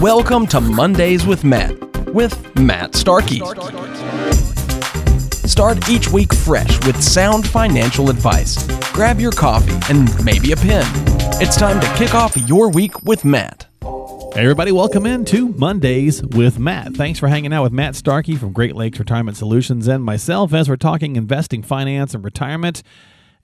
Welcome to Mondays with Matt, with Matt Starkey. Start each week fresh with sound financial advice. Grab your coffee and maybe a pen. It's time to kick off your week with Matt. Hey everybody, welcome into Mondays with Matt. Thanks for hanging out with Matt Starkey from Great Lakes Retirement Solutions and myself as we're talking investing, finance, and retirement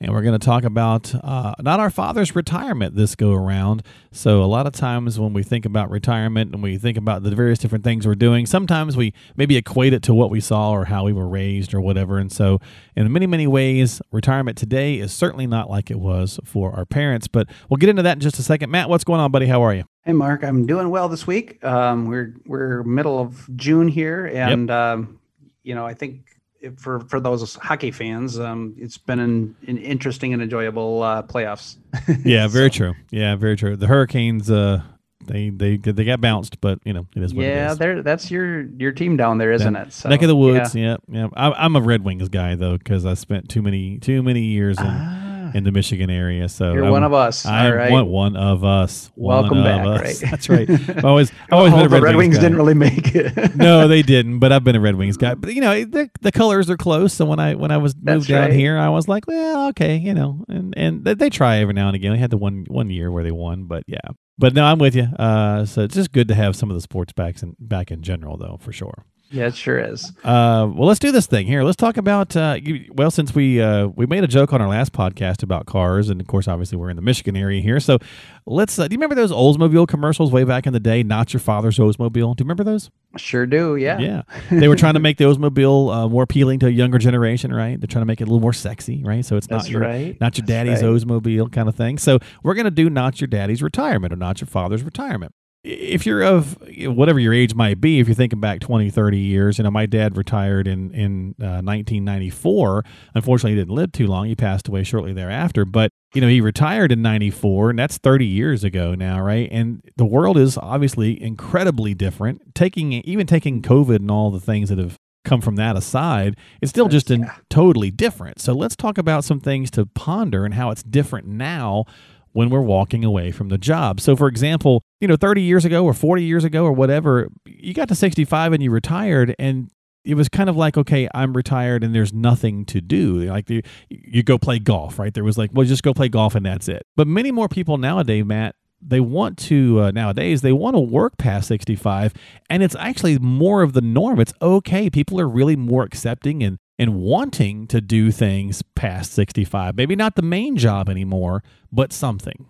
and we're going to talk about uh, not our father's retirement this go around. So, a lot of times when we think about retirement and we think about the various different things we're doing, sometimes we maybe equate it to what we saw or how we were raised or whatever. And so, in many, many ways, retirement today is certainly not like it was for our parents. But we'll get into that in just a second. Matt, what's going on, buddy? How are you? Hey, Mark. I'm doing well this week. Um, we're we're middle of June here, and yep. um, you know, I think for for those hockey fans, um, it's been an, an interesting and enjoyable uh, playoffs. yeah, very so. true. Yeah, very true. The Hurricanes, uh, they they they got bounced, but you know it is what yeah, it is. that's your your team down there, isn't it? So, Neck of the woods. Yeah, yeah. yeah. I, am a Red Wings guy though because I spent too many too many years in. Ah in the Michigan area. So you're I'm, one of us. I am one, one of us. Welcome back. Us. Right. That's right. I've always, I've always been a Red, Red Wings, Wings didn't really make it. no, they didn't. But I've been a Red Wings guy. But you know, the, the colors are close. So when I when I was moved That's down right. here, I was like, well, okay, you know, and and they, try every now and again. We had the one one year where they won, but yeah. But no, I'm with you. Uh, so it's just good to have some of the sports backs in, back in general, though, for sure. Yeah, it sure is. Uh, well, let's do this thing here. Let's talk about. Uh, well, since we uh, we made a joke on our last podcast about cars, and of course, obviously, we're in the Michigan area here. So, let's. Uh, do you remember those Oldsmobile commercials way back in the day? Not your father's Oldsmobile. Do you remember those? Sure do. Yeah. Yeah. They were trying to make the Oldsmobile uh, more appealing to a younger generation, right? They're trying to make it a little more sexy, right? So it's That's not your right. not your That's daddy's right. Oldsmobile kind of thing. So we're gonna do not your daddy's retirement or not your father's retirement if you're of whatever your age might be, if you're thinking back 20, 30 years, you know, my dad retired in, in uh, 1994. Unfortunately, he didn't live too long. He passed away shortly thereafter. But, you know, he retired in 94, and that's 30 years ago now, right? And the world is obviously incredibly different. Taking Even taking COVID and all the things that have come from that aside, it's still just in, Yeah. totally different. So let's talk about some things to ponder and how it's different now when we're walking away from the job. So, for example, you know, 30 years ago or 40 years ago or whatever, you got to 65 and you retired, and it was kind of like, okay, I'm retired and there's nothing to do. Like you, you go play golf, right? There was like, well, just go play golf and that's it. But many more people nowadays, Matt, they want to uh, nowadays they want to work past 65 and it's actually more of the norm it's okay people are really more accepting and and wanting to do things past 65 maybe not the main job anymore but something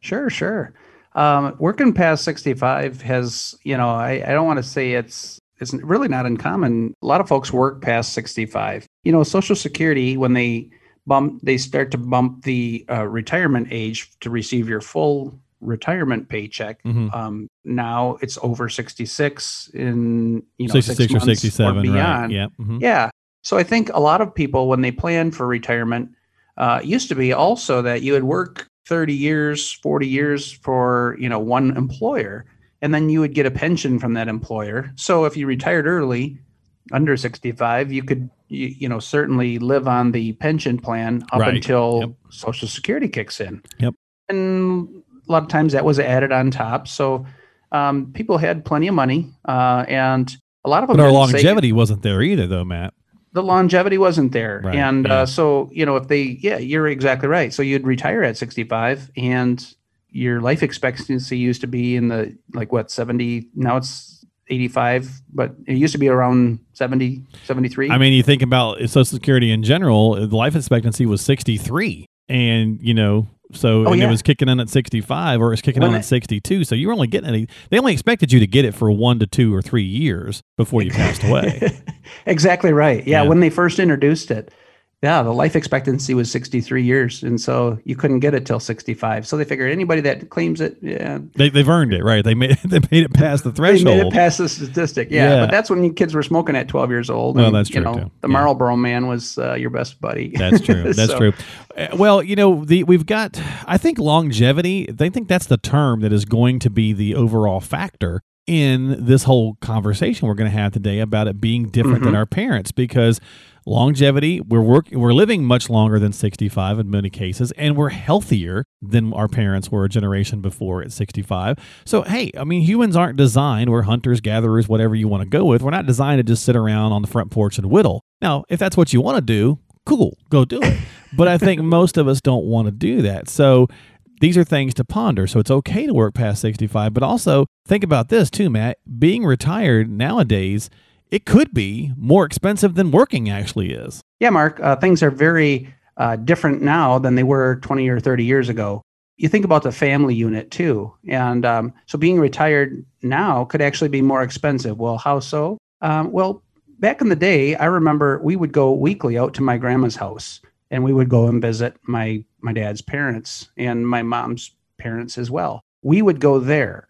Sure, sure. Um, working past 65 has, you know, I, I don't want to say it's it's really not uncommon. A lot of folks work past 65. You know, Social Security when they bump they start to bump the uh, retirement age to receive your full retirement paycheck. Mhm. Um, now it's over 66 in you know 66 six or months 67 right beyond. yeah mhm. Yeah. So I think a lot of people, when they plan for retirement, uh, used to be also that you would work 30 years, 40 years for, you know, one employer, and then you would get a pension from that employer. So if you retired early, under 65, you could, you, you know, certainly live on the pension plan up Right. until Yep. Social Security kicks in. Yep. And a lot of times that was added on top. So um, people had plenty of money, uh, and a lot of them but our didn't say- longevity wasn't there either though matt the longevity wasn't there. Right, and yeah. uh, so you know if they yeah you're exactly right. So you'd retire at 65 and your life expectancy used to be in the like what 70 now it's 85 but it used to be around 70 73 i mean you think about social security in general the life expectancy was 63 and you know so Oh, and it was kicking in at 65 or it was kicking When in it- at 62 so you were only getting any they only expected you to get it for one to two or three years before you passed away. Exactly right. Yeah, Yeah. when they first introduced it yeah the life expectancy was 63 years and so you couldn't get it till 65 so they figured anybody that claims it yeah they, they've earned it right they made they made it past the threshold. They made it past the statistic. Yeah, Yeah. but that's when you kids were smoking at 12 years old. Well, and, that's you true, know, too. The Yeah. Marlboro man was uh, your best buddy. That's true. That's So- true. Uh, well, you know, the we've got. I think longevity. They think that's the term that is going to be the overall factor in this whole conversation we're going to have today about it being different than Mhm. our parents because longevity. We're working, we're living much longer than 65 in many cases, and we're healthier than our parents were a generation before at 65. So, hey, I mean, humans aren't designed. We're hunters, gatherers, whatever you want to go with. We're not designed to just sit around on the front porch and whittle. Now, if that's what you want to do, cool, go do it. but I think most of us don't want to do that. So, these are things to ponder. So it's okay to work past 65, but also think about this too, Matt. Being retired nowadays it could be more expensive than working actually is. Yeah, Mark, uh, things are very uh, different now than they were 20 or 30 years ago. You think about the family unit too. And um, so being retired now could actually be more expensive. Well, how so? Um, well, back in the day, I remember we would go weekly out to my grandma's house and we would go and visit my, my dad's parents and my mom's parents as well. We would go there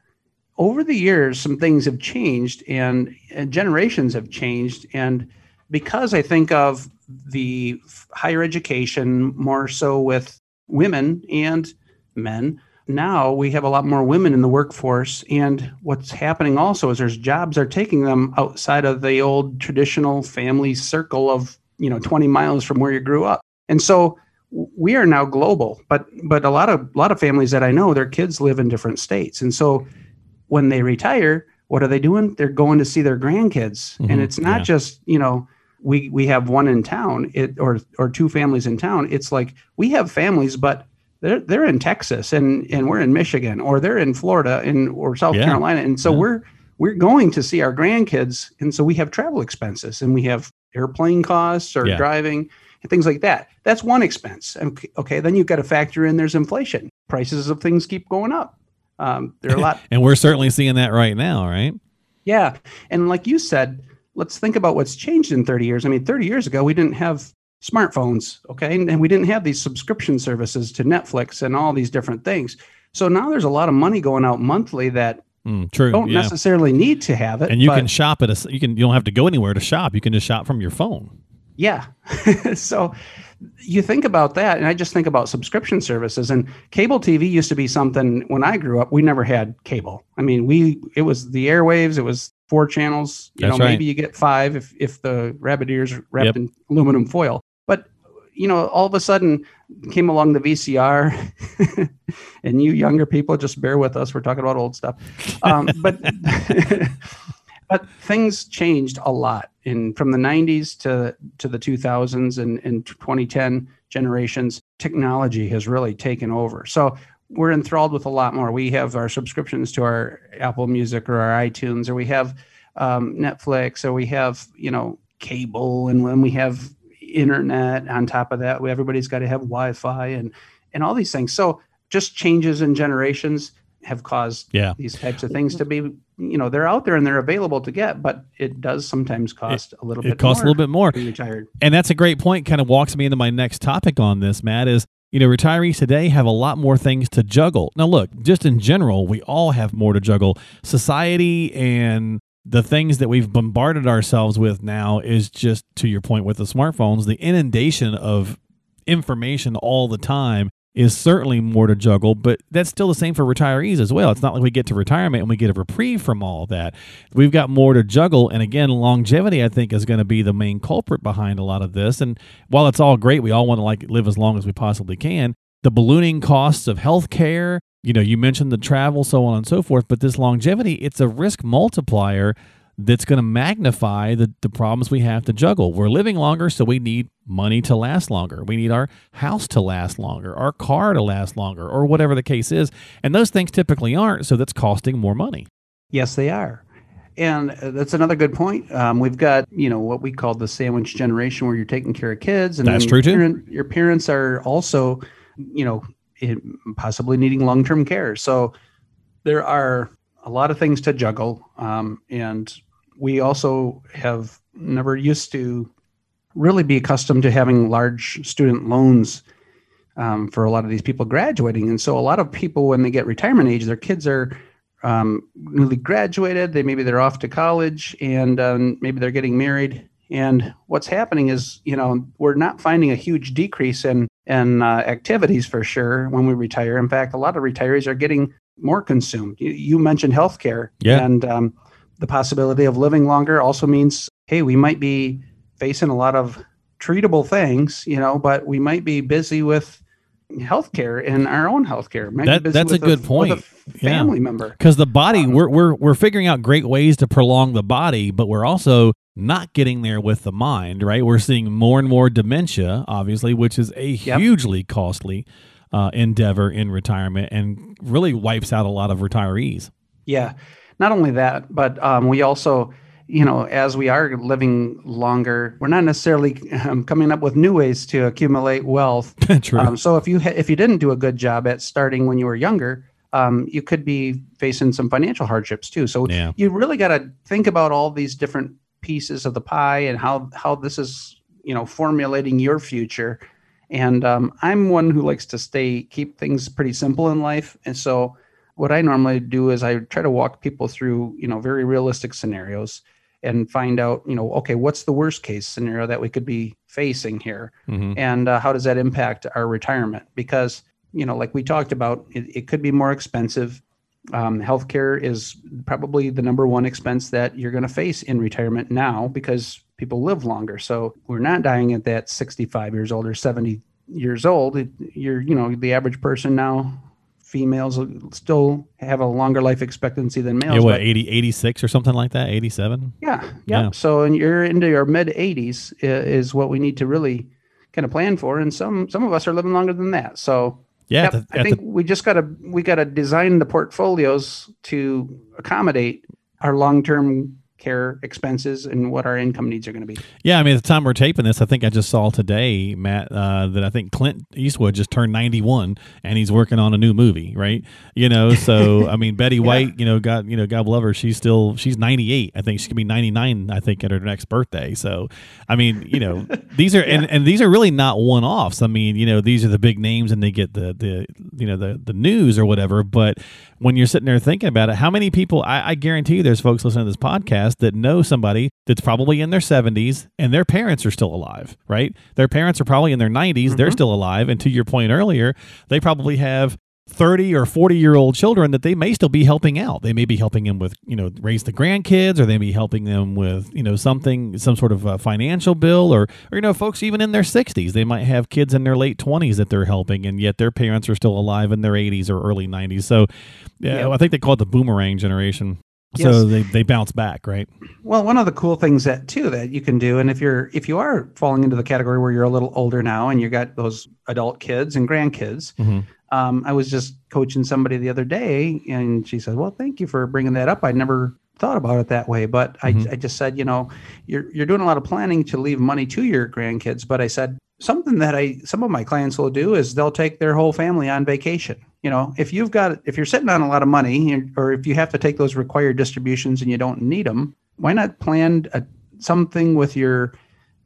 over the years, some things have changed and, and, generations have changed. And because I think of the higher education more so with women and men, now we have a lot more women in the workforce. And what's happening also is there's jobs are taking them outside of the old traditional family circle of, you know, 20 miles from where you grew up. And so we are now global, but but a lot of a lot of families that I know, their kids live in different states. And so when they retire, what are they doing? They're going to see their grandkids. Mm-hmm. And it's not yeah. just, you know, we we have one in town, it or or two families in town. It's like we have families, but they're they're in Texas and and we're in Michigan or they're in Florida and or South yeah. Carolina. And so yeah. we're we're going to see our grandkids. And so we have travel expenses and we have airplane costs or driving and things like that. That's one expense. Okay, then you've got to factor in there's inflation. Prices of things keep going up. Um, there are a lot, and we're certainly seeing that right now, right? Yeah, and like you said, let's think about what's changed in 30 years. I mean, 30 years ago, we didn't have smartphones, okay, and we didn't have these subscription services to Netflix and all these different things. So now there's a lot of money going out monthly that Mm, true. Don't yeah. necessarily need to have it. And you can shop at a you can you don't have to go anywhere to shop. You can just shop from your phone. Yeah. so you think about that, and I just think about subscription services. And cable TV used to be something when I grew up. We never had cable. I mean, we it was the airwaves. It was four channels. You That's know, right. maybe you get five if if the rabbit ears wrapped yep. in aluminum foil. But you know, all of a sudden came along the VCR, and you younger people just bear with us. We're talking about old stuff, um, but. but things changed a lot in from the 90s to to the 2000s and, and 2010 generations technology has really taken over. So we're enthralled with a lot more. We have our subscriptions to our apple music or our itunes or we have um, netflix or we have you know cable and when we have internet on top of that everybody's got to have wi-fi and and all these things. So just changes in generations have caused yeah. these types of things to be you know they're out there and they're available to get but it does sometimes cost it, a little it bit it costs a little bit more. retired and that's a great point kind of walks me into my next topic on this matt is you know retirees today have a lot more things to juggle. Now look just in general we all have more to juggle. Society and the things that we've bombarded ourselves with now is just to your point with the smartphones the inundation of information all the time is certainly more to juggle, but that's still the same for retirees as well. It's not like we get to retirement and we get a reprieve from all that. We've got more to juggle. And again, longevity, I think, is going to be the main culprit behind a lot of this. And while it's all great, we all want to like live as long as we possibly can. The ballooning costs of health care, you know, you mentioned the travel, so on and so forth, but this longevity, it's a risk multiplier that's going to magnify the, the problems we have to juggle. We're living longer, so we need money to last longer. We need our house to last longer, our car to last longer, or whatever the case is. And those things typically aren't, so that's costing more money. Yes, they are. And uh, that's another good point. Um, we've got, you know, what we call the sandwich generation where you're taking care of kids. And that's true too. Parent, your parents are also, you know, possibly needing long term care. So there are a lot of things to juggle. Um, and we also have never used to really be accustomed to having large student loans um, for a lot of these people graduating. And so a lot of people, when they get retirement age, their kids are um, newly graduated. They maybe they're off to college and um, maybe they're getting married. And what's happening is, you know, we're not finding a huge decrease in in uh, activities for sure when we retire. In fact, a lot of retirees are getting more consumed. You, you mentioned healthcare, yeah, and um, the possibility of living longer also means, hey, we might be facing a lot of treatable things, you know, but we might be busy with healthcare and our own healthcare. Might That- be busy that's a with good point. Yeah. family member. because the body Um, we're, we're we're figuring out great ways to prolong the body but we're also not getting there with the mind right we're seeing more and more dementia obviously which is a Yep. hugely costly uh, endeavor in retirement and really wipes out a lot of retirees Yeah. Not only that, but um, we also, you know, as we are living longer, we're not necessarily um, coming up with new ways to accumulate wealth. true Um, so if you ha- if you didn't do a good job at starting when you were younger, um, you could be facing some financial hardships too. So Yeah. you really got to think about all these different pieces of the pie and how how this is you know formulating your future. And um, I'm one who likes to stay keep things pretty simple in life, and so what I normally do is I try to walk people through you know very realistic scenarios and find out you know okay what's the worst case scenario that we could be facing here? Mhm. and uh, how does that impact our retirement? Because you know like we talked about it, it could be more expensive. Um, healthcare is probably the number one expense that you're going to face in retirement now because people live longer. So we're not dying at that 65 years old or 70 years old. It- you're you know the average person now females still have a longer life expectancy than males yeah what but- 80 86 or something like that 87 yeah, yeah. Yeah. So, and you're into your mid 80s is what we need to really kind of plan for, and some some of us are living longer than that. So, yeah yep, the- I think the- we just gotta we gotta design the portfolios to accommodate our long term care expenses and what our income needs are going to be. Yeah, I mean, at the time we're taping this, I think I just saw today, Matt, uh, that I think Clint Eastwood just turned 91 and he's working on a new movie, right? You know, so I mean, Betty White, you know, God, you know, God love her, she's still she's 98. I think she could be 99. I think at her next birthday. So, I mean, you know, these are and, and these are really not one offs. I mean, you know, these are the big names and they get the the you know the the news or whatever. But when you're sitting there thinking about it, how many people? I, I guarantee you, there's folks listening to this podcast that know somebody that's probably in their 70s and their parents are still alive, right? Their parents are probably in their 90s, they're mm-hmm. still alive. And to your point earlier, they probably have 30 or 40 year old children that they may still be helping out. They may be helping them with, you know, raise the grandkids or they may be helping them with, you know, something, some sort of financial bill or, or, you know, folks even in their 60s, they might have kids in their late 20s that they're helping and yet their parents are still alive in their 80s or early 90s. So, yeah, Yeah. I think they call it the boomerang generation. Yes. So they, they bounce back, right? Well, one of the cool things that too that you can do, and if you're if you are falling into the category where you're a little older now and you got those adult kids and grandkids, Mhm. um, I was just coaching somebody the other day, and she said, "Well, thank you for bringing that up. I never thought about it that way, but Mhm. I, I just said, you know, you're you're doing a lot of planning to leave money to your grandkids, but I said something that I some of my clients will do is they'll take their whole family on vacation. You know, if you've got if you're sitting on a lot of money, or if you have to take those required distributions and you don't need them, why not plan a, something with your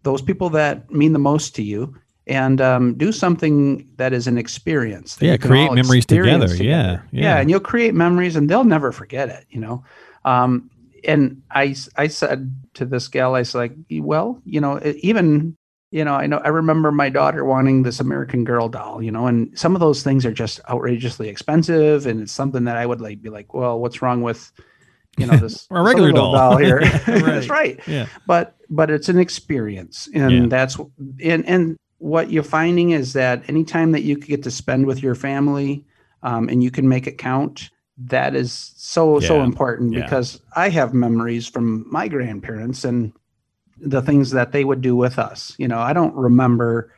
those people that mean the most to you and um, do something that is an experience. Yeah, create memories experience together. Yeah, yeah. yeah, and you'll create memories, and they'll never forget it. You know, um, and I I said to this gal, I was like, well, you know, even you know, I know I remember my daughter wanting this American Girl doll, you know, and some of those things are just outrageously expensive, and it's something that I would like be like, well, what's wrong with you know this A regular little doll. here? Yeah, That's right Yeah. but but it's an experience and Yeah. that's and and what you're finding is that anytime that you could get to spend with your family um, and you can make it count that is so so important Yeah. because i have memories from my grandparents and the things that they would do with us. You know i don't remember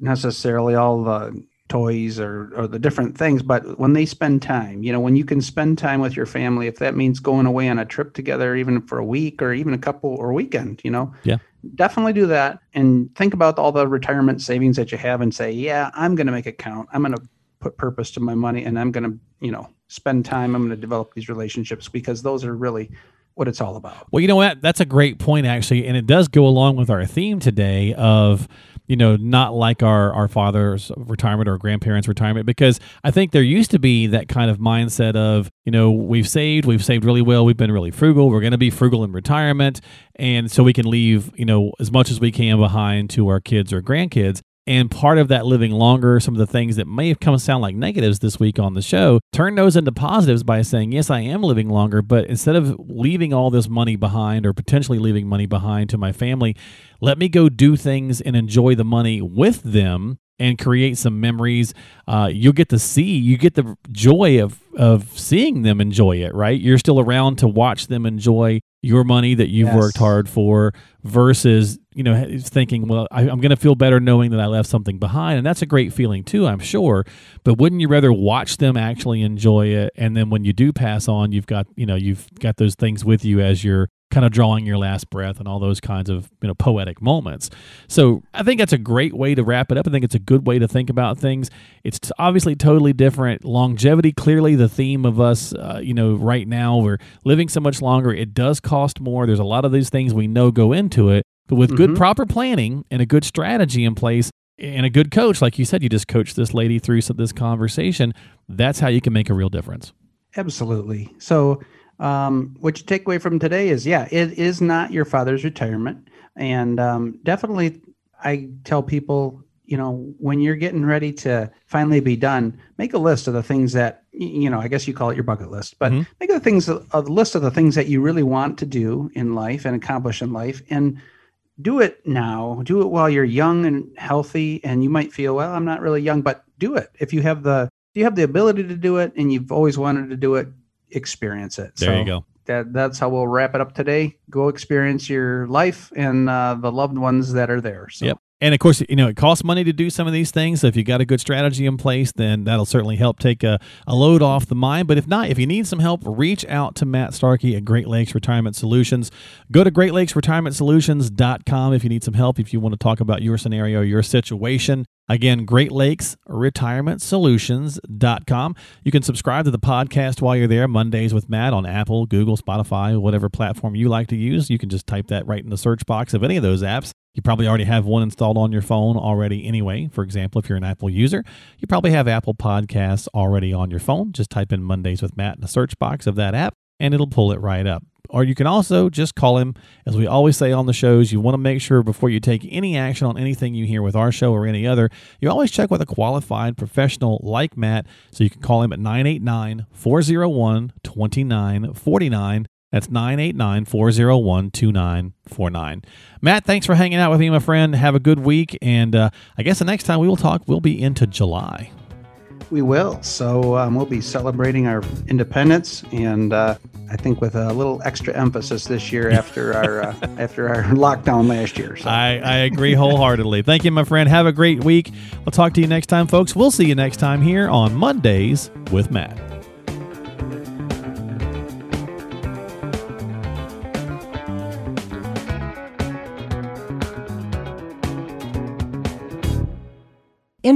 necessarily all the toys or, or the different things but when they spend time you know when you can spend time with your family if that means going away on a trip together even for a week or even a couple or weekend you know Yeah. definitely do that and think about all the retirement savings that you have and say yeah i'm going to make it count. I'm going to put purpose to my money and i'm going to you know spend time. I'm going to develop these relationships because those are really what it's all about Well, you know what? That's a great point, actually, and it does go along with our theme today of you know not like our our father's retirement or grandparents' retirement because I think there used to be that kind of mindset of you know we've saved, we've saved really well, we've been really frugal, we're going to be frugal in retirement, and so we can leave you know as much as we can behind to our kids or grandkids. And part of that living longer, some of the things that may have come sound like negatives this week on the show, turn those into positives by saying, yes, I am living longer, but instead of leaving all this money behind or potentially leaving money behind to my family, let me go do things and enjoy the money with them and create some memories. Uh, you'll get to see, you get the joy of of seeing them enjoy it. Right, you're still around to watch them enjoy your money that you've Yes. worked hard for, versus you know thinking, well, I, I'm going to feel better knowing that I left something behind, and that's a great feeling too, I'm sure. But wouldn't you rather watch them actually enjoy it, and then when you do pass on, you've got you know you've got those things with you as you're kind of drawing your last breath and all those kinds of you know poetic moments. So I think that's a great way to wrap it up. I think it's a good way to think about things. It's obviously totally different. Longevity, clearly the theme of us, uh, you know, right now we're living so much longer. It does cost more. There's a lot of these things we know go into it, but with good Mhm. proper planning and a good strategy in place. And a good coach, like you said, you just coached this lady through some, this conversation. That's how you can make a real difference. Absolutely. So, um, what you take away from today is, yeah, it is not your father's retirement, and um, definitely, I tell people, you know, when you're getting ready to finally be done, make a list of the things that you know. I guess you call it your bucket list, but Mhm. make the things a a list of the things that you really want to do in life and accomplish in life, and do it now. Do it while you're young and healthy, and you might feel, well, I'm not really young, but do it if you have the if you have the ability to do it and you've always wanted to do it experience it There so you go. that that's how we'll wrap it up today go experience your life and uh, the loved ones that are there so Yep. And of course, you know, it costs money to do some of these things. So if you got a good strategy in place, then that'll certainly help take a, a load off the mind. But if not, if you need some help, reach out to Matt Starkey at Great Lakes Retirement Solutions. Go to greatlakesretirementsolutions.com if you need some help, if you want to talk about your scenario, your situation. Again, Great Lakes Retirement Solutions.com. You can subscribe to the podcast while you're there, Mondays with Matt on Apple, Google, Spotify, whatever platform you like to use. You can just type that right in the search box of any of those apps. You probably already have one installed on your phone already anyway. For example, if you're an Apple user, you probably have Apple Podcasts already on your phone. Just type in Mondays with Matt in the search box of that app and it'll pull it right up. Or you can also just call him. As we always say on the shows, you want to make sure before you take any action on anything you hear with our show or any other, you always check with a qualified professional like Matt. So you can call him at 989 401 2949. That's 989 401 2949. Matt, thanks for hanging out with me, my friend. Have a good week. And uh, I guess the next time we will talk, we'll be into July. we will so um, we'll be celebrating our independence and uh, i think with a little extra emphasis this year after our uh, after our lockdown last year so I, I agree wholeheartedly. Thank you, my friend. Have a great week. We'll talk to you next time, folks. We'll see you next time here on Mondays with Matt.